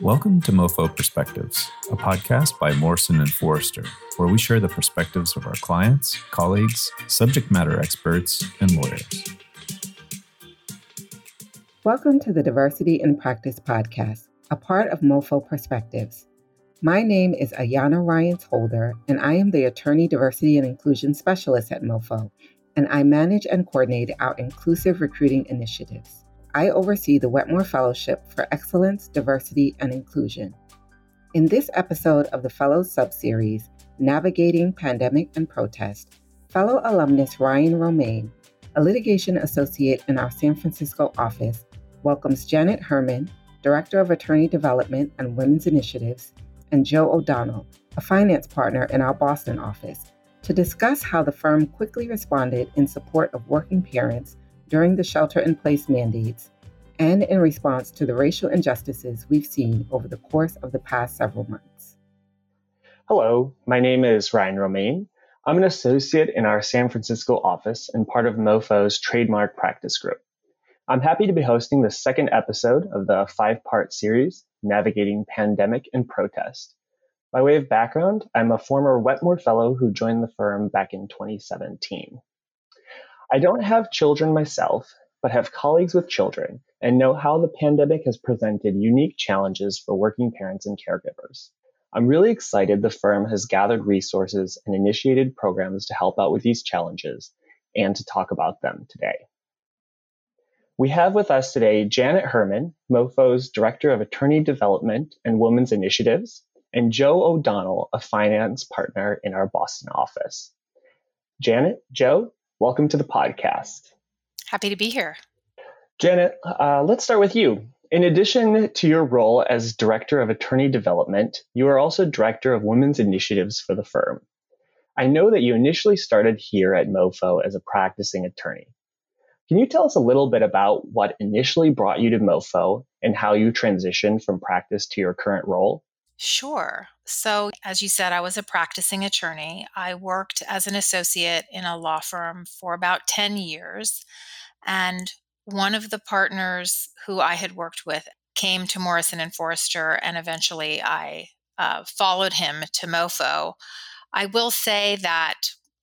Welcome to MoFo Perspectives, a podcast by Morrison and Foerster, where we share the perspectives of our clients, colleagues, subject matter experts, and lawyers. Welcome to the Diversity in Practice podcast, a part of MoFo Perspectives. My name is Ayana Ryans Holder, and I am the Attorney Diversity and Inclusion Specialist at MoFo, and I manage and coordinate our inclusive recruiting initiatives. I oversee the Wetmore Fellowship for Excellence, Diversity, and Inclusion. In this episode of the Fellows subseries, Navigating Pandemic and Protest, fellow alumnus Ryan Romaine, a litigation associate in our San Francisco office, welcomes Janet Herman, Director of Attorney Development and Women's Initiatives, and Joe O'Donnell, a finance partner in our Boston office, to discuss how the firm quickly responded in support of working parents during the shelter in place mandates and in response to the racial injustices we've seen over the course of the past several months. Hello, my name is Ryan Romaine. I'm an associate in our San Francisco office and part of MoFo's trademark practice group. I'm happy to be hosting the second episode of the five part series, Navigating Pandemic and Protest. By way of background, I'm a former Wetmore Fellow who joined the firm back in 2017. I don't have children myself, but have colleagues with children and know how the pandemic has presented unique challenges for working parents and caregivers. I'm really excited the firm has gathered resources and initiated programs to help out with these challenges and to talk about them today. We have with us today Janet Herman, MoFo's Director of Attorney Development and Women's Initiatives, and Joe O'Donnell, a finance partner in our Boston office. Janet, Joe, Welcome to the podcast. Happy to be here. Janet, uh, let's start with you. In addition to your role as Director of Attorney Development, you are also Director of Women's Initiatives for the firm. I know that you initially started here at MoFo as a practicing attorney. Can you tell us a little bit about what initially brought you to MoFo and how you transitioned from practice to your current role? Sure. So, as you said, I was a practicing attorney. I worked as an associate in a law firm for about 10 years. And one of the partners who I had worked with came to Morrison and Foerster, and eventually I uh, followed him to MoFo. I will say that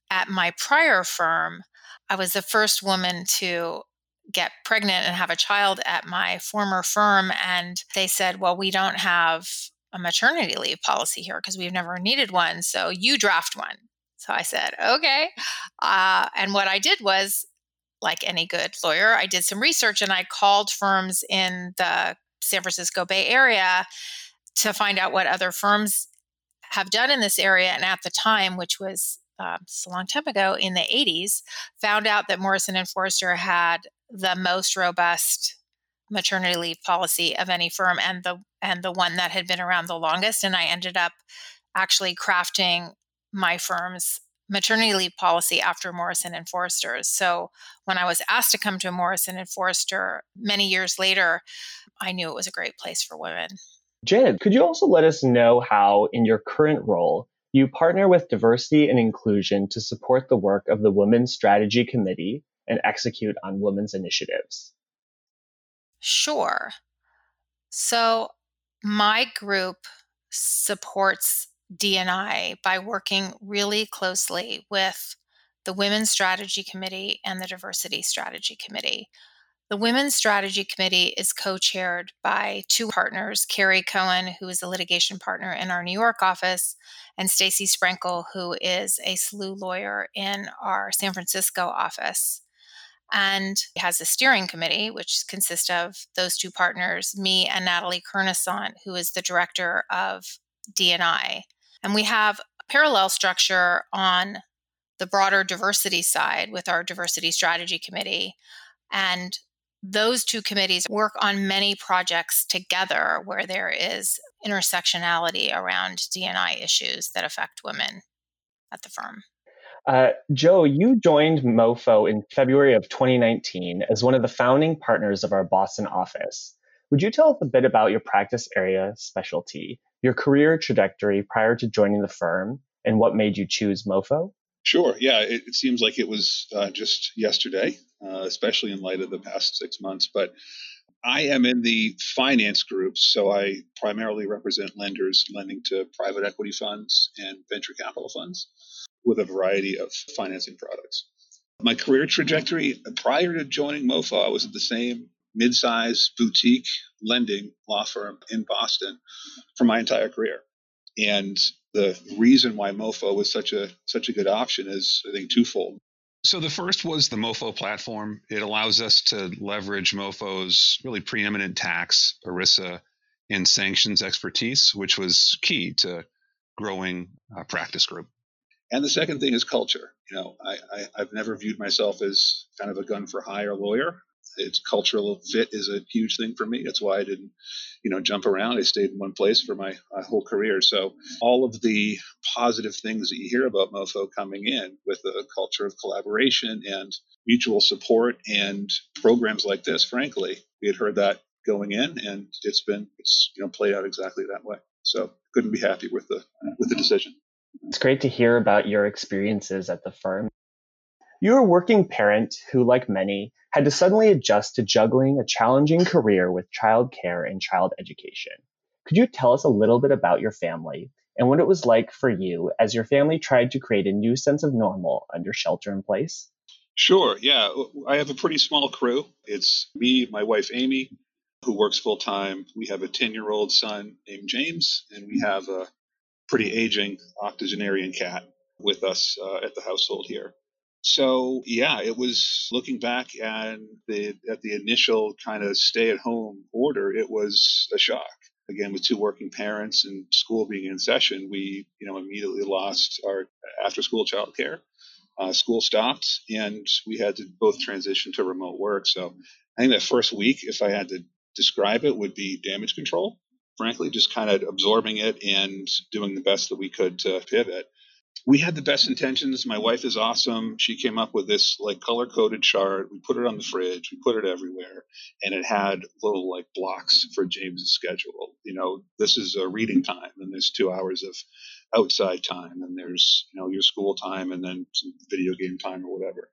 at my prior firm, I was the first woman to get pregnant and have a child at my former firm. And they said, Well, we don't have a maternity leave policy here because we've never needed one. So you draft one. So I said, okay. Uh, and what I did was, like any good lawyer, I did some research and I called firms in the San Francisco Bay Area to find out what other firms have done in this area. And at the time, which was uh, a long time ago in the 80s, found out that Morrison and Foerster had the most robust maternity leave policy of any firm and the and the one that had been around the longest and I ended up actually crafting my firm's maternity leave policy after Morrison and Foerster's. So when I was asked to come to Morrison and Foerster many years later, I knew it was a great place for women. Janet, could you also let us know how in your current role you partner with diversity and inclusion to support the work of the Women's Strategy Committee and execute on women's initiatives? Sure. So my group supports DNI by working really closely with the Women's Strategy Committee and the Diversity Strategy Committee. The Women's Strategy Committee is co chaired by two partners, Carrie Cohen, who is a litigation partner in our New York office, and Stacey Sprenkel, who is a SLU lawyer in our San Francisco office and it has a steering committee, which consists of those two partners, me and Natalie Kernisant, who is the director of DNI. And we have a parallel structure on the broader diversity side with our diversity strategy committee. And those two committees work on many projects together where there is intersectionality around DNI issues that affect women at the firm. Uh, Joe, you joined MoFo in February of 2019 as one of the founding partners of our Boston office. Would you tell us a bit about your practice area specialty, your career trajectory prior to joining the firm, and what made you choose MoFo? Sure. Yeah, it, it seems like it was uh, just yesterday, uh, especially in light of the past six months. But I am in the finance group, so I primarily represent lenders lending to private equity funds and venture capital funds with a variety of financing products. My career trajectory prior to joining MoFo, I was at the same mid-sized boutique lending law firm in Boston for my entire career. And the reason why MoFo was such a such a good option is I think twofold. So the first was the MoFo platform. It allows us to leverage MoFo's really preeminent tax, ERISA, and sanctions expertise, which was key to growing a practice group. And the second thing is culture. You know, I, I, I've never viewed myself as kind of a gun for hire lawyer its cultural fit is a huge thing for me. That's why I didn't, you know, jump around. I stayed in one place for my, my whole career. So all of the positive things that you hear about MoFo coming in with a culture of collaboration and mutual support and programs like this, frankly, we had heard that going in, and it's been it's you know played out exactly that way. So couldn't be happy with the with the decision. It's great to hear about your experiences at the firm. You're a working parent who, like many, had to suddenly adjust to juggling a challenging career with childcare and child education. Could you tell us a little bit about your family and what it was like for you as your family tried to create a new sense of normal under shelter in place? Sure. Yeah. I have a pretty small crew. It's me, my wife, Amy, who works full time. We have a 10 year old son named James, and we have a pretty aging octogenarian cat with us uh, at the household here. So yeah, it was looking back at the at the initial kind of stay at home order, it was a shock. Again, with two working parents and school being in session, we you know immediately lost our after school childcare. Uh, school stopped, and we had to both transition to remote work. So I think that first week, if I had to describe it, would be damage control. Frankly, just kind of absorbing it and doing the best that we could to pivot we had the best intentions. My wife is awesome. She came up with this like color coded chart. We put it on the fridge. We put it everywhere, and it had little like blocks for James's schedule. You know, this is a reading time, and there's two hours of outside time, and there's you know your school time, and then some video game time or whatever.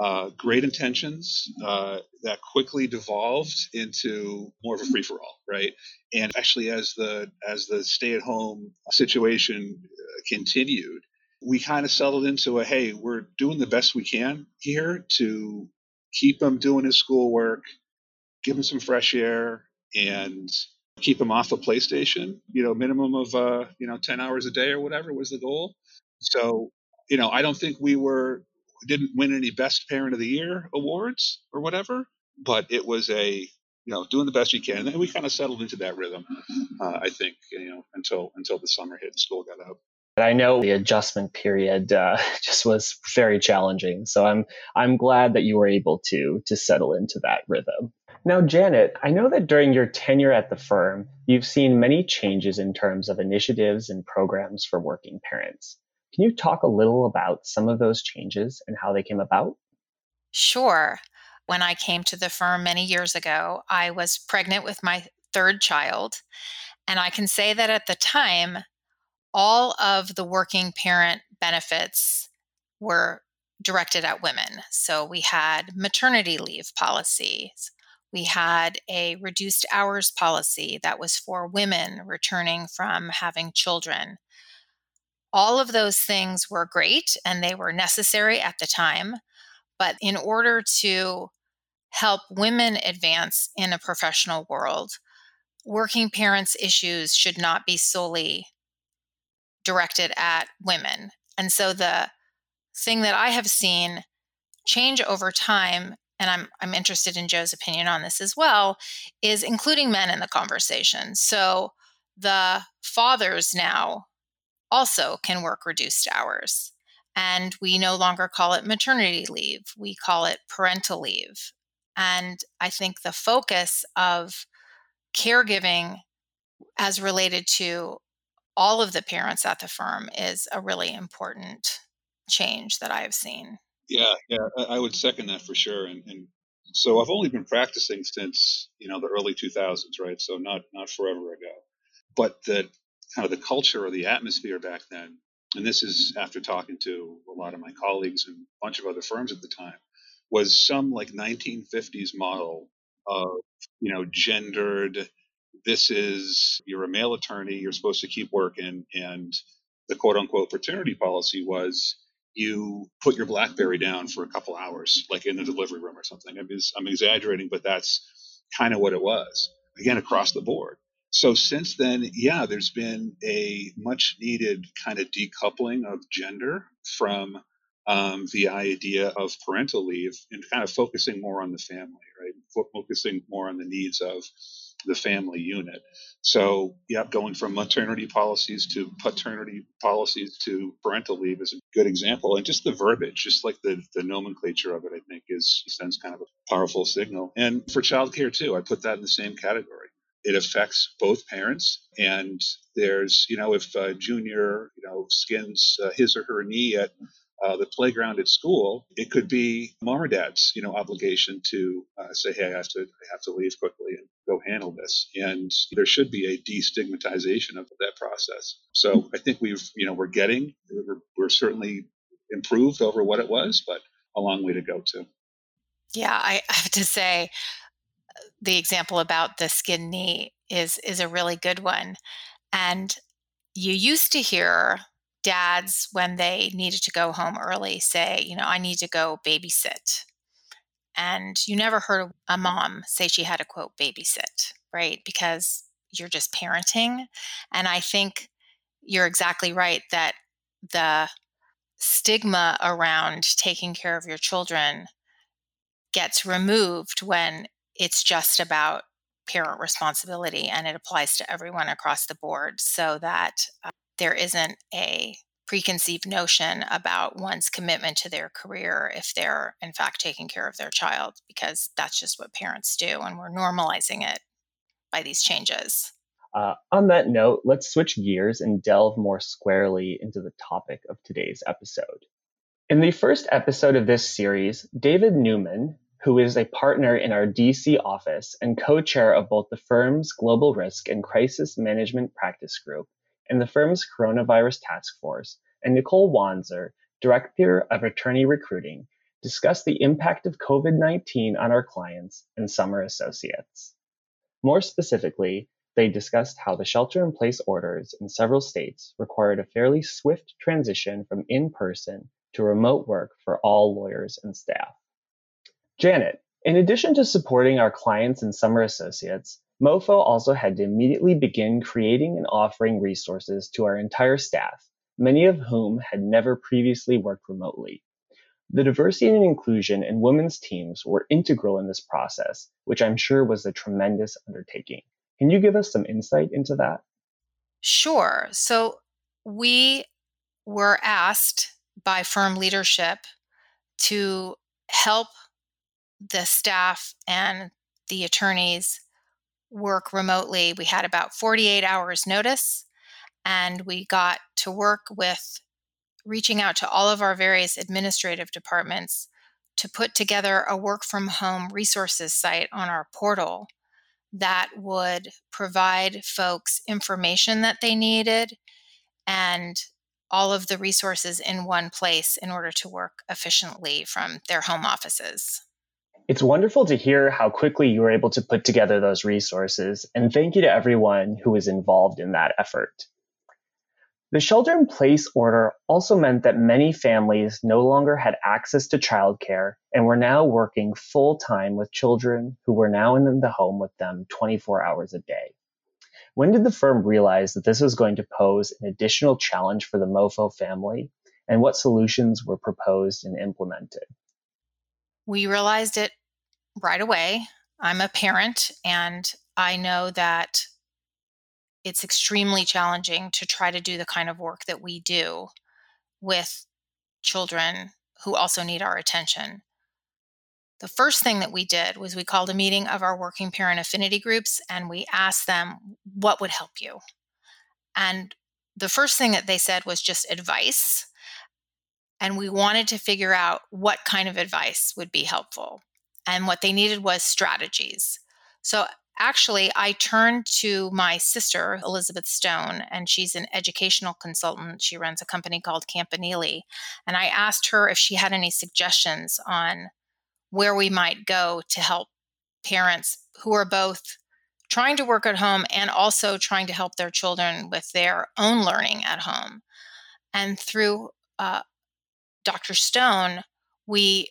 Uh, great intentions uh, that quickly devolved into more of a free for all, right? And actually, as the as the stay at home situation uh, continued we kind of settled into a hey, we're doing the best we can here to keep him doing his schoolwork, give him some fresh air, and keep him off of PlayStation. You know, minimum of uh, you know ten hours a day or whatever was the goal. So, you know, I don't think we were didn't win any Best Parent of the Year awards or whatever, but it was a you know doing the best you can, and we kind of settled into that rhythm. Uh, I think you know until until the summer hit and school got out. I know the adjustment period uh, just was very challenging. So I'm I'm glad that you were able to to settle into that rhythm. Now, Janet, I know that during your tenure at the firm, you've seen many changes in terms of initiatives and programs for working parents. Can you talk a little about some of those changes and how they came about? Sure. When I came to the firm many years ago, I was pregnant with my third child. And I can say that at the time, all of the working parent benefits were directed at women. So we had maternity leave policies. We had a reduced hours policy that was for women returning from having children. All of those things were great and they were necessary at the time. But in order to help women advance in a professional world, working parents' issues should not be solely directed at women. And so the thing that I have seen change over time, and I'm I'm interested in Joe's opinion on this as well, is including men in the conversation. So the fathers now also can work reduced hours. And we no longer call it maternity leave, we call it parental leave. And I think the focus of caregiving as related to all of the parents at the firm is a really important change that I have seen. Yeah, yeah, I would second that for sure. And, and so I've only been practicing since you know the early 2000s, right? So not not forever ago, but the kind of the culture or the atmosphere back then, and this is after talking to a lot of my colleagues and a bunch of other firms at the time, was some like 1950s model of you know, gendered. This is you're a male attorney, you're supposed to keep working, and the quote unquote fraternity policy was you put your BlackBerry down for a couple hours, like in the delivery room or something. I mean, I'm exaggerating, but that's kind of what it was. Again, across the board. So since then, yeah, there's been a much needed kind of decoupling of gender from um, the idea of parental leave and kind of focusing more on the family? Focusing more on the needs of the family unit. So, yeah, going from maternity policies to paternity policies to parental leave is a good example. And just the verbiage, just like the, the nomenclature of it, I think is sends kind of a powerful signal. And for childcare too, I put that in the same category. It affects both parents, and there's, you know, if Junior, you know, skins uh, his or her knee at uh, the playground at school, it could be mom or dad's, you know, obligation to uh, say, "Hey, I have to, I have to leave quickly and go handle this." And there should be a destigmatization of that process. So I think we've, you know, we're getting, we're, we're certainly improved over what it was, but a long way to go too. Yeah, I have to say, the example about the skin knee is is a really good one, and you used to hear dads, when they needed to go home early, say, you know, I need to go babysit. And you never heard a mom say she had to quote babysit, right? Because you're just parenting. And I think you're exactly right that the stigma around taking care of your children gets removed when it's just about parent responsibility and it applies to everyone across the board so that uh, there isn't a preconceived notion about one's commitment to their career if they're in fact taking care of their child because that's just what parents do and we're normalizing it by these changes. Uh, on that note let's switch gears and delve more squarely into the topic of today's episode. In the first episode of this series david newman who is a partner in our dc office and co-chair of both the firm's global risk and crisis management practice group and the firm's coronavirus task force, and Nicole Wanzer, Director of Attorney Recruiting, discussed the impact of COVID 19 on our clients and summer associates. More specifically, they discussed how the shelter in place orders in several states required a fairly swift transition from in person to remote work for all lawyers and staff. Janet, in addition to supporting our clients and summer associates, Mofo also had to immediately begin creating and offering resources to our entire staff, many of whom had never previously worked remotely. The diversity and inclusion in women's teams were integral in this process, which I'm sure was a tremendous undertaking. Can you give us some insight into that? Sure. So, we were asked by firm leadership to help the staff and the attorneys work remotely. We had about 48 hours notice and we got to work with reaching out to all of our various administrative departments to put together a work from home resources site on our portal that would provide folks information that they needed and all of the resources in one place in order to work efficiently from their home offices. It's wonderful to hear how quickly you were able to put together those resources, and thank you to everyone who was involved in that effort. The shelter in place order also meant that many families no longer had access to childcare and were now working full time with children who were now in the home with them 24 hours a day. When did the firm realize that this was going to pose an additional challenge for the MoFo family, and what solutions were proposed and implemented? We realized it right away. I'm a parent and I know that it's extremely challenging to try to do the kind of work that we do with children who also need our attention. The first thing that we did was we called a meeting of our working parent affinity groups and we asked them what would help you. And the first thing that they said was just advice and we wanted to figure out what kind of advice would be helpful. And what they needed was strategies. So actually, I turned to my sister, Elizabeth Stone, and she's an educational consultant. She runs a company called Campanile. And I asked her if she had any suggestions on where we might go to help parents who are both trying to work at home and also trying to help their children with their own learning at home. And through uh, Dr. Stone, we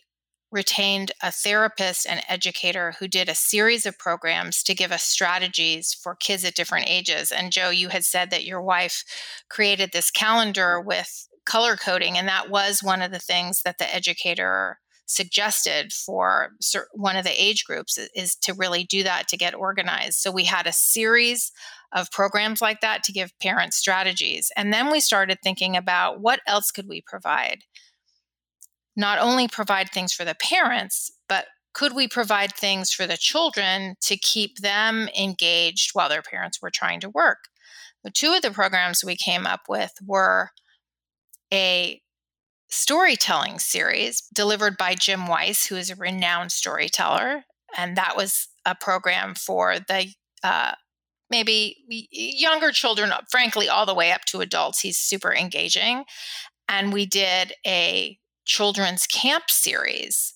retained a therapist and educator who did a series of programs to give us strategies for kids at different ages. And Joe, you had said that your wife created this calendar with color coding, and that was one of the things that the educator suggested for one of the age groups is to really do that to get organized. So we had a series of programs like that to give parents strategies. And then we started thinking about what else could we provide? Not only provide things for the parents, but could we provide things for the children to keep them engaged while their parents were trying to work? The two of the programs we came up with were a storytelling series delivered by Jim Weiss, who is a renowned storyteller. And that was a program for the uh, maybe younger children, frankly, all the way up to adults. He's super engaging. And we did a children's camp series,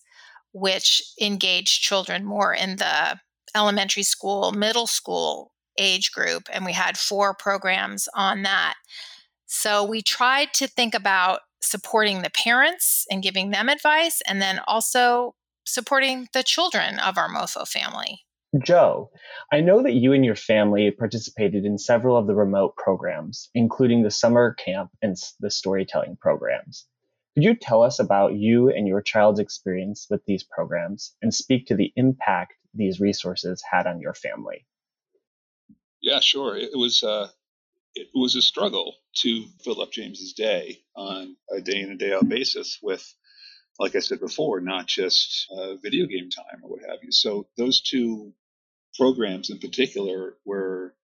which engaged children more in the elementary school, middle school age group. And we had four programs on that. So we tried to think about supporting the parents and giving them advice, and then also supporting the children of our MOFO family. Joe, I know that you and your family participated in several of the remote programs, including the summer camp and the storytelling programs. Could you tell us about you and your child's experience with these programs and speak to the impact these resources had on your family? Yeah, sure. It was uh, it was a struggle to fill up James's day on a day in and day out basis with, like I said before, not just uh, video game time or what have you. So those two programs in particular were,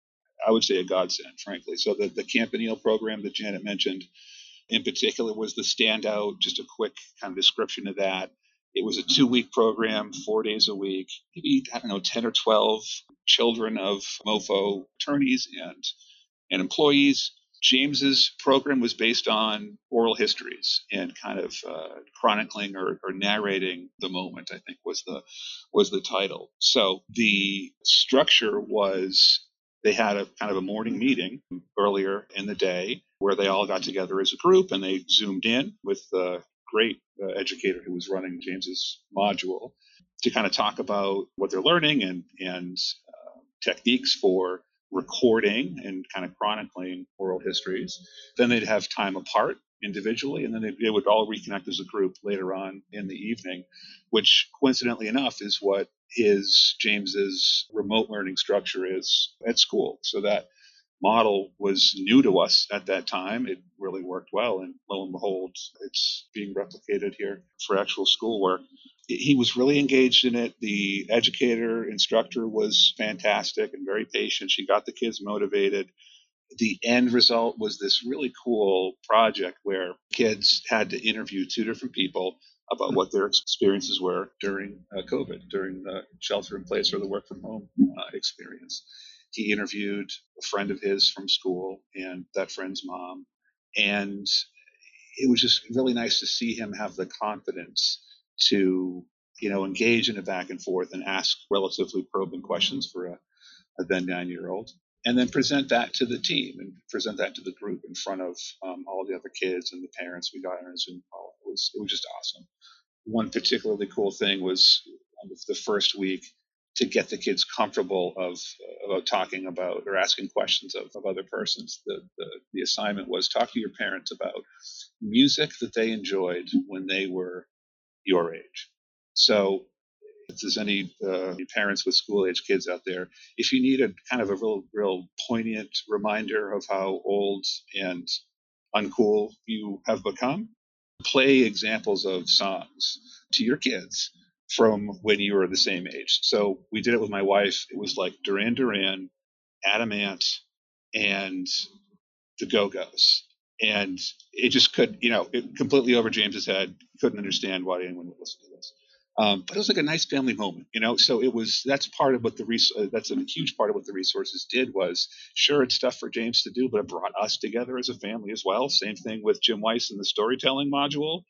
I would say, a godsend, frankly. So the the Campanile program that Janet mentioned, in particular, was the standout. Just a quick kind of description of that. It was a two week program, four days a week, maybe, I don't know, 10 or 12 children of MOFO attorneys and and employees. James's program was based on oral histories and kind of uh, chronicling or, or, narrating the moment. I think was the was the title. So the structure was they had a kind of a morning meeting earlier in the day where they all got together as a group and they zoomed in with the great uh, educator who was running James's module to kind of talk about what they're learning and and uh, techniques for recording and kind of chronicling oral histories. Then they'd have time apart individually, and then they, they, would all reconnect as a group later on in the evening, which coincidentally enough is what his James's remote learning structure is at school. So that model was new to us at that time. It really worked well, and lo and behold, it's being replicated here for actual schoolwork he was really engaged in it. The educator, instructor was fantastic and very patient. She got the kids motivated. The end result was this really cool project where kids had to interview two different people about what their experiences were during uh, COVID, during the shelter in place or the work from home uh, experience. He interviewed a friend of his from school and that friend's mom. And it was just really nice to see him have the confidence to you know engage in a back and forth and ask relatively probing questions for a, a then nine year old and then present that to the team and present that to the group in front of um, all the other kids and the parents we got a zoom call was it was just awesome one particularly cool thing was um, the first week to get the kids comfortable of about talking about or asking questions of, of other persons. The, the, the assignment was talk to your parents about music that they enjoyed when they were your age. So if there's any uh, parents with school age kids out there, if you need a kind of a real, real poignant reminder of how old and uncool you have become, play examples of songs to your kids from when you were the same age. So we did it with my wife. It was like Duran Duran, Adam Ant, and the Go Go's and it just could, you know, it completely over James's head. Couldn't understand why anyone would listen to this. Um, but it was like a nice family moment, you know. So it was that's part of what the res- uh, that's a huge part of what the resources did was sure it's stuff for James to do, but it brought us together as a family as well. Same thing with Jim Weiss and the storytelling module.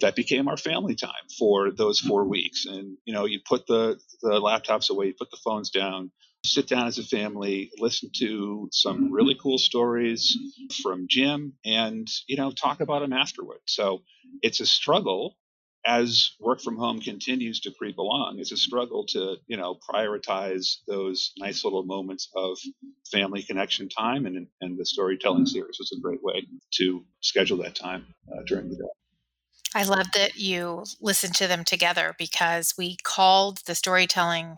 that became our family time for those four mm-hmm. weeks. And you know, you put the the laptops away, you put the phones down, sit down as a family, listen to some mm-hmm. really cool stories from Jim, and you know, talk about them afterward. So it's a struggle as work from home continues to creep along, it's a struggle to, you know, prioritize those nice little moments of family connection time. And, and the storytelling series was a great way to schedule that time uh, during the day. I love that you listened to them together because we called the storytelling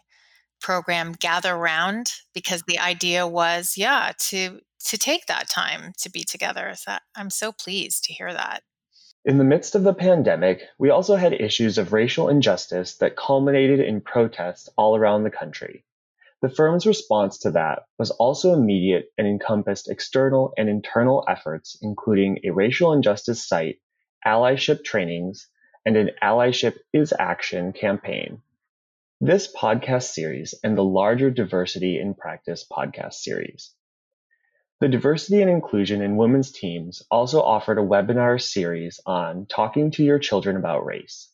program Gather Round because the idea was, yeah, to to take that time to be together. So I'm so pleased to hear that. In the midst of the pandemic, we also had issues of racial injustice that culminated in protests all around the country. The firm's response to that was also immediate and encompassed external and internal efforts, including a racial injustice site, allyship trainings, and an Allyship is Action campaign. This podcast series and the larger Diversity in Practice podcast series the Diversity and Inclusion in Women's Teams also offered a webinar series on talking to your children about race.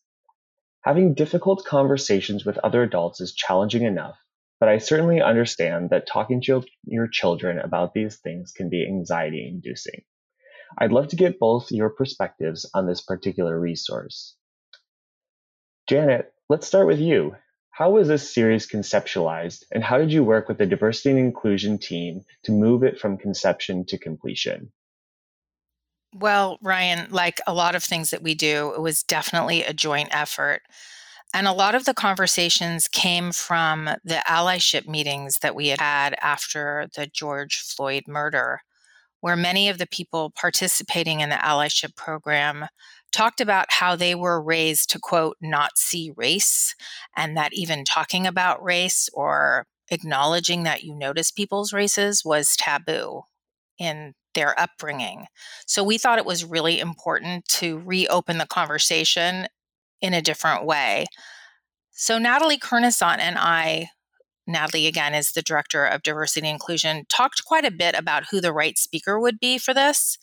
Having difficult conversations with other adults is challenging enough, but I certainly understand that talking to your children about these things can be anxiety inducing. I'd love to get both your perspectives on this particular resource. Janet, let's start with you. How was this series conceptualized, and how did you work with the diversity and inclusion team to move it from conception to completion? Well, Ryan, like a lot of things that we do, it was definitely a joint effort. And a lot of the conversations came from the allyship meetings that we had had after the George Floyd murder, where many of the people participating in the allyship program talked about how they were raised to quote, not see race, and that even talking about race or acknowledging that you notice people's races was taboo in their upbringing. So we thought it was really important to reopen the conversation in a different way. So Natalie Kernisant and I, Natalie again is the director of diversity and inclusion, talked quite a bit about who the right speaker would be for this.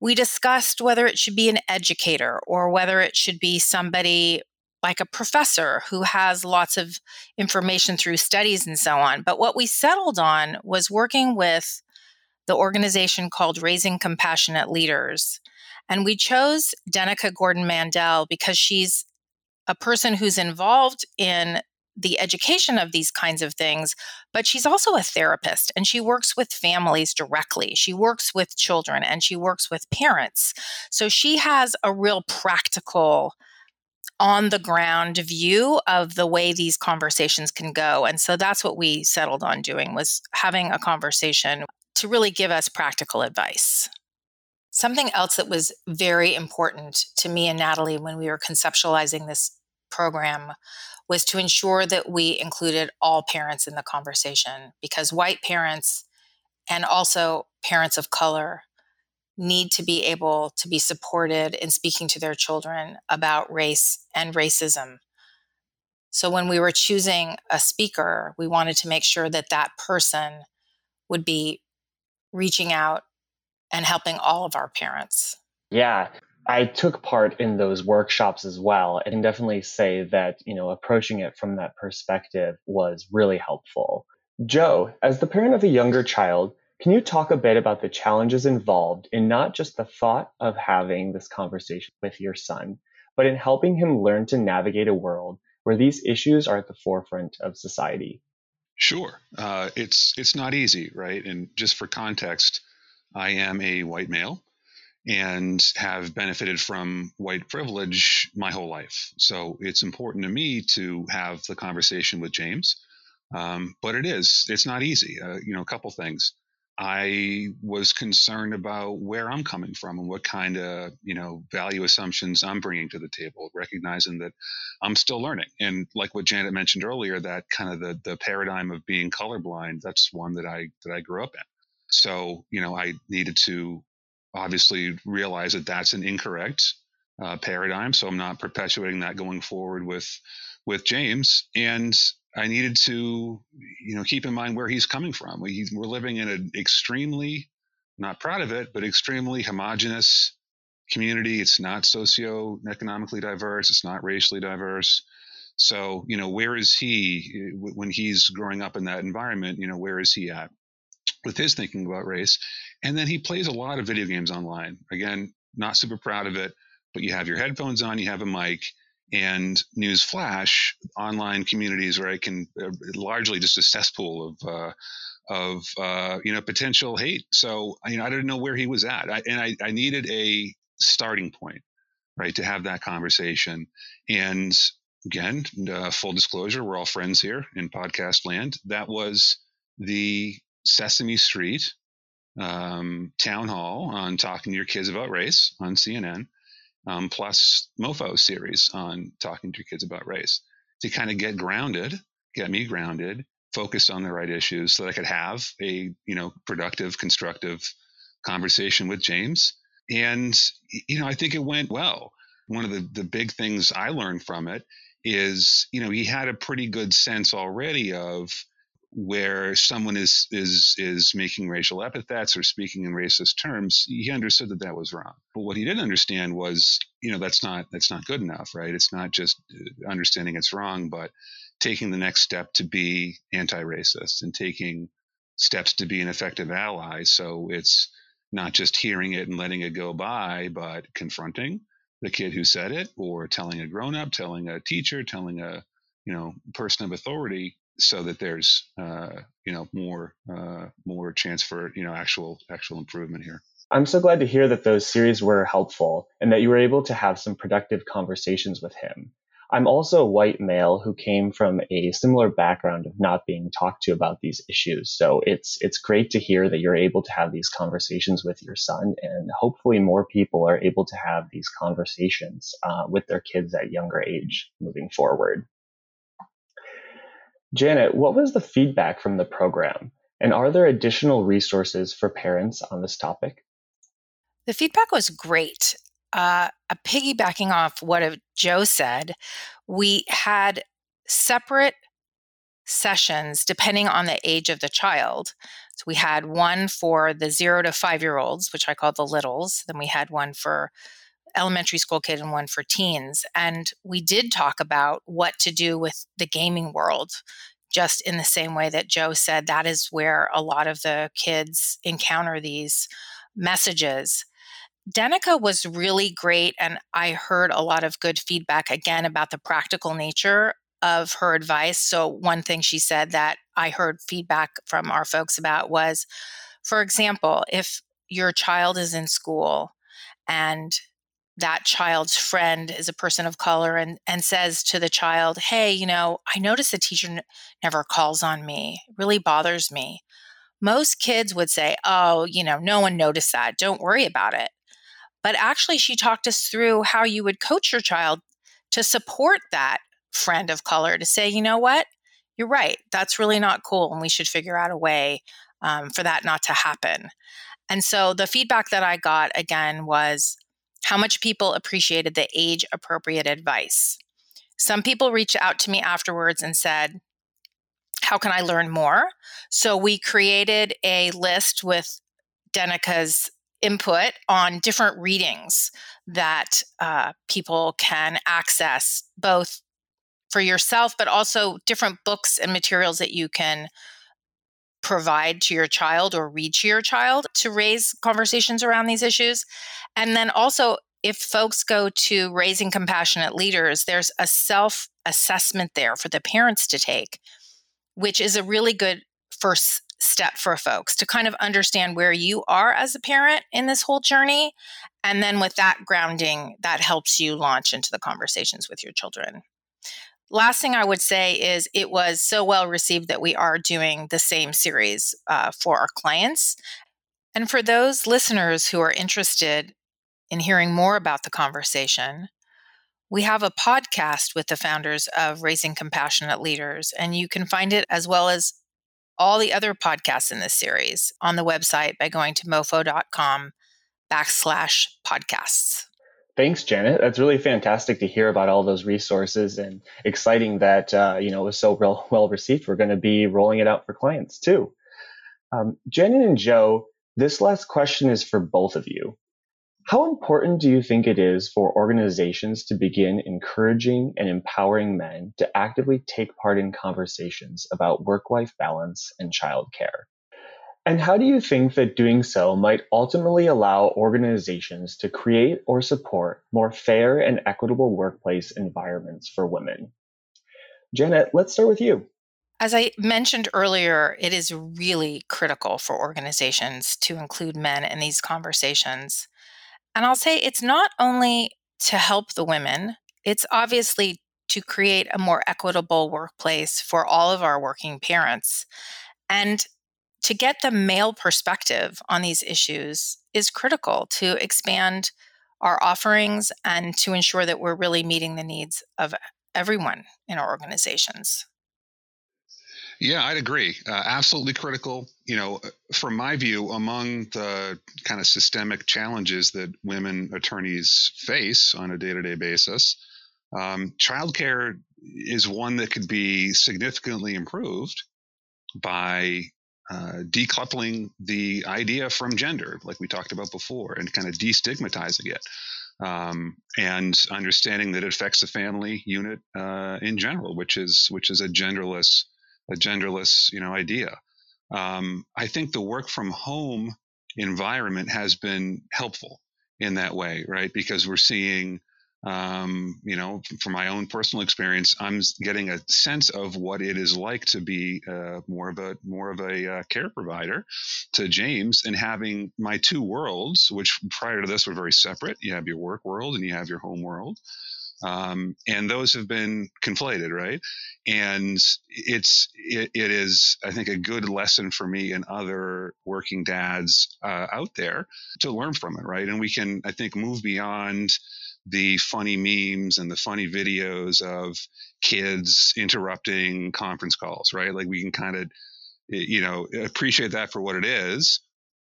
We discussed whether it should be an educator or whether it should be somebody like a professor who has lots of information through studies and so on. But what we settled on was working with the organization called Raising Compassionate Leaders. And we chose Denica Gordon Mandel because she's a person who's involved in the education of these kinds of things, but she's also a therapist and she works with families directly. She works with children and she works with parents. So she has a real practical on the ground view of the way these conversations can go and so that's what we settled on doing was having a conversation to really give us practical advice something else that was very important to me and natalie when we were conceptualizing this program was to ensure that we included all parents in the conversation because white parents and also parents of color need to be able to be supported in speaking to their children about race and racism. So when we were choosing a speaker, we wanted to make sure that that person would be reaching out and helping all of our parents. Yeah. I took part in those workshops as well and definitely say that, you know, approaching it from that perspective was really helpful. Joe, as the parent of a younger child, can you talk a bit about the challenges involved in not just the thought of having this conversation with your son, but in helping him learn to navigate a world where these issues are at the forefront of society? Sure. Uh, it's it's not easy, right? And just for context, I am a white male and have benefited from white privilege my whole life. So it's important to me to have the conversation with James. Um, but it is, it's not easy. Uh, you know, a couple things. I was concerned about where I'm coming from and what kind of, you know, value assumptions I'm bringing to the table, recognizing that I'm still learning. And like what Janet mentioned earlier, that kind of the, the paradigm of being colorblind, that's one that I, that I grew up in. So, you know, I needed to obviously realize that that's an incorrect uh, paradigm. So I'm not perpetuating that going forward with with James. And I needed to, you know, keep in mind where he's coming from. We, we're living in an extremely, not proud of it, but extremely homogenous community. It's not socioeconomically diverse. It's not racially diverse. So, you know, where is he when he's growing up in that environment? You know, where is he at with his thinking about race? And then he plays a lot of video games online. Again, not super proud of it, but you have your headphones on, you have a mic, and news flash online communities where I can uh, largely just a cesspool of uh, of uh, you know potential hate. So you know I didn't know where he was at, I, and I, I needed a starting point, right, to have that conversation. And again, uh, full disclosure, we're all friends here in podcast land. That was the Sesame Street um, town hall on talking to your kids about race on CNN um, plus Mofo series on talking to your kids about race to kind of get grounded, get me grounded, focused on the right issues, so that I could have a you know productive, constructive conversation with James. And you know, I think it went well. One of the the big things I learned from it is you know he had a pretty good sense already of where someone is is is making racial epithets or speaking in racist terms he understood that that was wrong. But what he didn't understand was you know that's not that's not good enough right? It's not just uh, understanding it's wrong but taking the next step to be anti-racist and taking steps to be an effective ally. So it's not just hearing it and letting it go by but confronting the kid who said it or telling a grown up telling a teacher telling a you know person of authority so that there's uh, you know more uh, more chance for you know actual actual improvement here. I'm so glad to hear that those series were helpful and that you were able to have some productive conversations with him. I'm also a white male who came from a similar background of not being talked to about these issues. So it's it's great to hear that you're able to have these conversations with your son, and hopefully more people are able to have these conversations uh, with their kids at younger age moving forward. Janet, what was the feedback from the program? And are there additional resources for parents on this topic? The feedback was great. Uh, a piggybacking off what Joe said, we had separate sessions depending on the age of the child. So we had one for the zero to five year olds, which I call the littles. Then we had one for elementary school kid and one for teens. And we did talk about what to do with the gaming world, just in the same way that Joe said that is where a lot of the kids encounter these messages. Denica was really great, and I heard a lot of good feedback again about the practical nature of her advice. So, one thing she said that I heard feedback from our folks about was, for example, if your child is in school and that child's friend is a person of color and, and says to the child, Hey, you know, I notice the teacher n- never calls on me. It really bothers me. Most kids would say, Oh, you know, no one noticed that. Don't worry about it. But actually, she talked us through how you would coach your child to support that friend of color to say, you know what? You're right. That's really not cool. And we should figure out a way um, for that not to happen. And so the feedback that I got again was, how much people appreciated the age appropriate advice. Some people reached out to me afterwards and said, How can I learn more? So we created a list with Denica's input on different readings that uh, people can access, both for yourself, but also different books and materials that you can provide to your child or read to your child to raise conversations around these issues. And then also, if folks go to Raising Compassionate Leaders, there's a self assessment there for the parents to take, which is a really good first step for folks to kind of understand where you are as a parent in this whole journey. And then with that grounding, that helps you launch into the conversations with your children. Last thing I would say is it was so well received that we are doing the same series uh, for our clients. And for those listeners who are interested in hearing more about the conversation, we have a podcast with the founders of Raising Compassionate Leaders, and you can find it as well as all the other podcasts in this series on the website by going to mofo.com backslash podcasts. Thanks, Janet. That's really fantastic to hear about all those resources and exciting that uh, you know it was so real, well received. We're going to be rolling it out for clients too. Um, Janet and Joe, this last question is for both of you. How important do you think it is for organizations to begin encouraging and empowering men to actively take part in conversations about work life balance and childcare? And how do you think that doing so might ultimately allow organizations to create or support more fair and equitable workplace environments for women? Janet, let's start with you. As I mentioned earlier, it is really critical for organizations to include men in these conversations. And I'll say it's not only to help the women, it's obviously to create a more equitable workplace for all of our working parents. And to get the male perspective on these issues is critical to expand our offerings and to ensure that we're really meeting the needs of everyone in our organizations. Yeah, I'd agree. Uh, absolutely critical. You know, uh, from my view, among the kind of systemic challenges that women attorneys face on a day to day basis, um, childcare is one that could be significantly improved by uh, decoupling the idea from gender, like we talked about before, and kind of destigmatizing it, um, and understanding that it affects the family unit uh, in general, which is which is a genderless a genderless you know idea. Um, I think the work from home environment has been helpful in that way, right? Because we're seeing um, you know, from my own personal experience, I'm getting a sense of what it is like to be uh, more of a more of a uh, care provider to James, and having my two worlds, which prior to this were very separate. You have your work world and you have your home world, um, and those have been conflated, right? And it's it, it is I think a good lesson for me and other working dads uh, out there to learn from it, right? And we can I think move beyond the funny memes and the funny videos of kids interrupting conference calls, right? Like we can kind of, you know, appreciate that for what it is,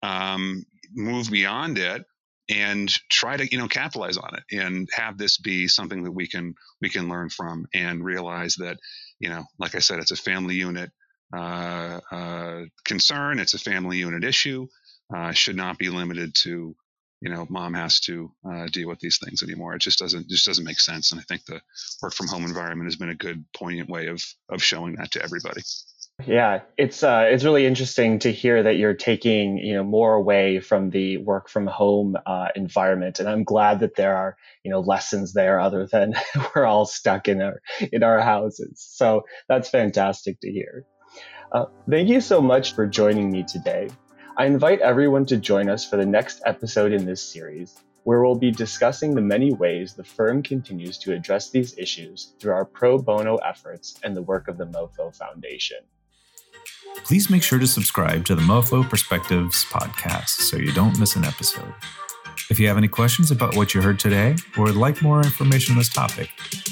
um, move beyond it, and try to you know capitalize on it and have this be something that we can we can learn from and realize that you know like i said it's a family unit uh, uh, concern it's a family unit issue uh, should not be limited to you know mom has to uh, deal with these things anymore. It just doesn't just doesn't make sense and i think the work from home environment has been a good poignant way of of showing that to everybody. Yeah it's uh it's really interesting to hear that you're taking you know more away from the work from home uh, environment and i'm glad that there are you know lessons there other than we're all stuck in our in our houses. So that's fantastic to hear. Uh, thank you so much for joining me today I invite everyone to join us for the next episode in this series, where we'll be discussing the many ways the firm continues to address these issues through our pro bono efforts and the work of the MoFo Foundation. Please make sure to subscribe to the MoFo Perspectives podcast so you don't miss an episode. If you have any questions about what you heard today or would like more information on this topic,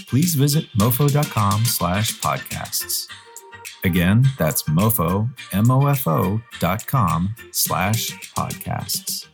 please visit mofo.com slash podcasts. Again, that's mofo, M-O-F-O dot com slash podcasts.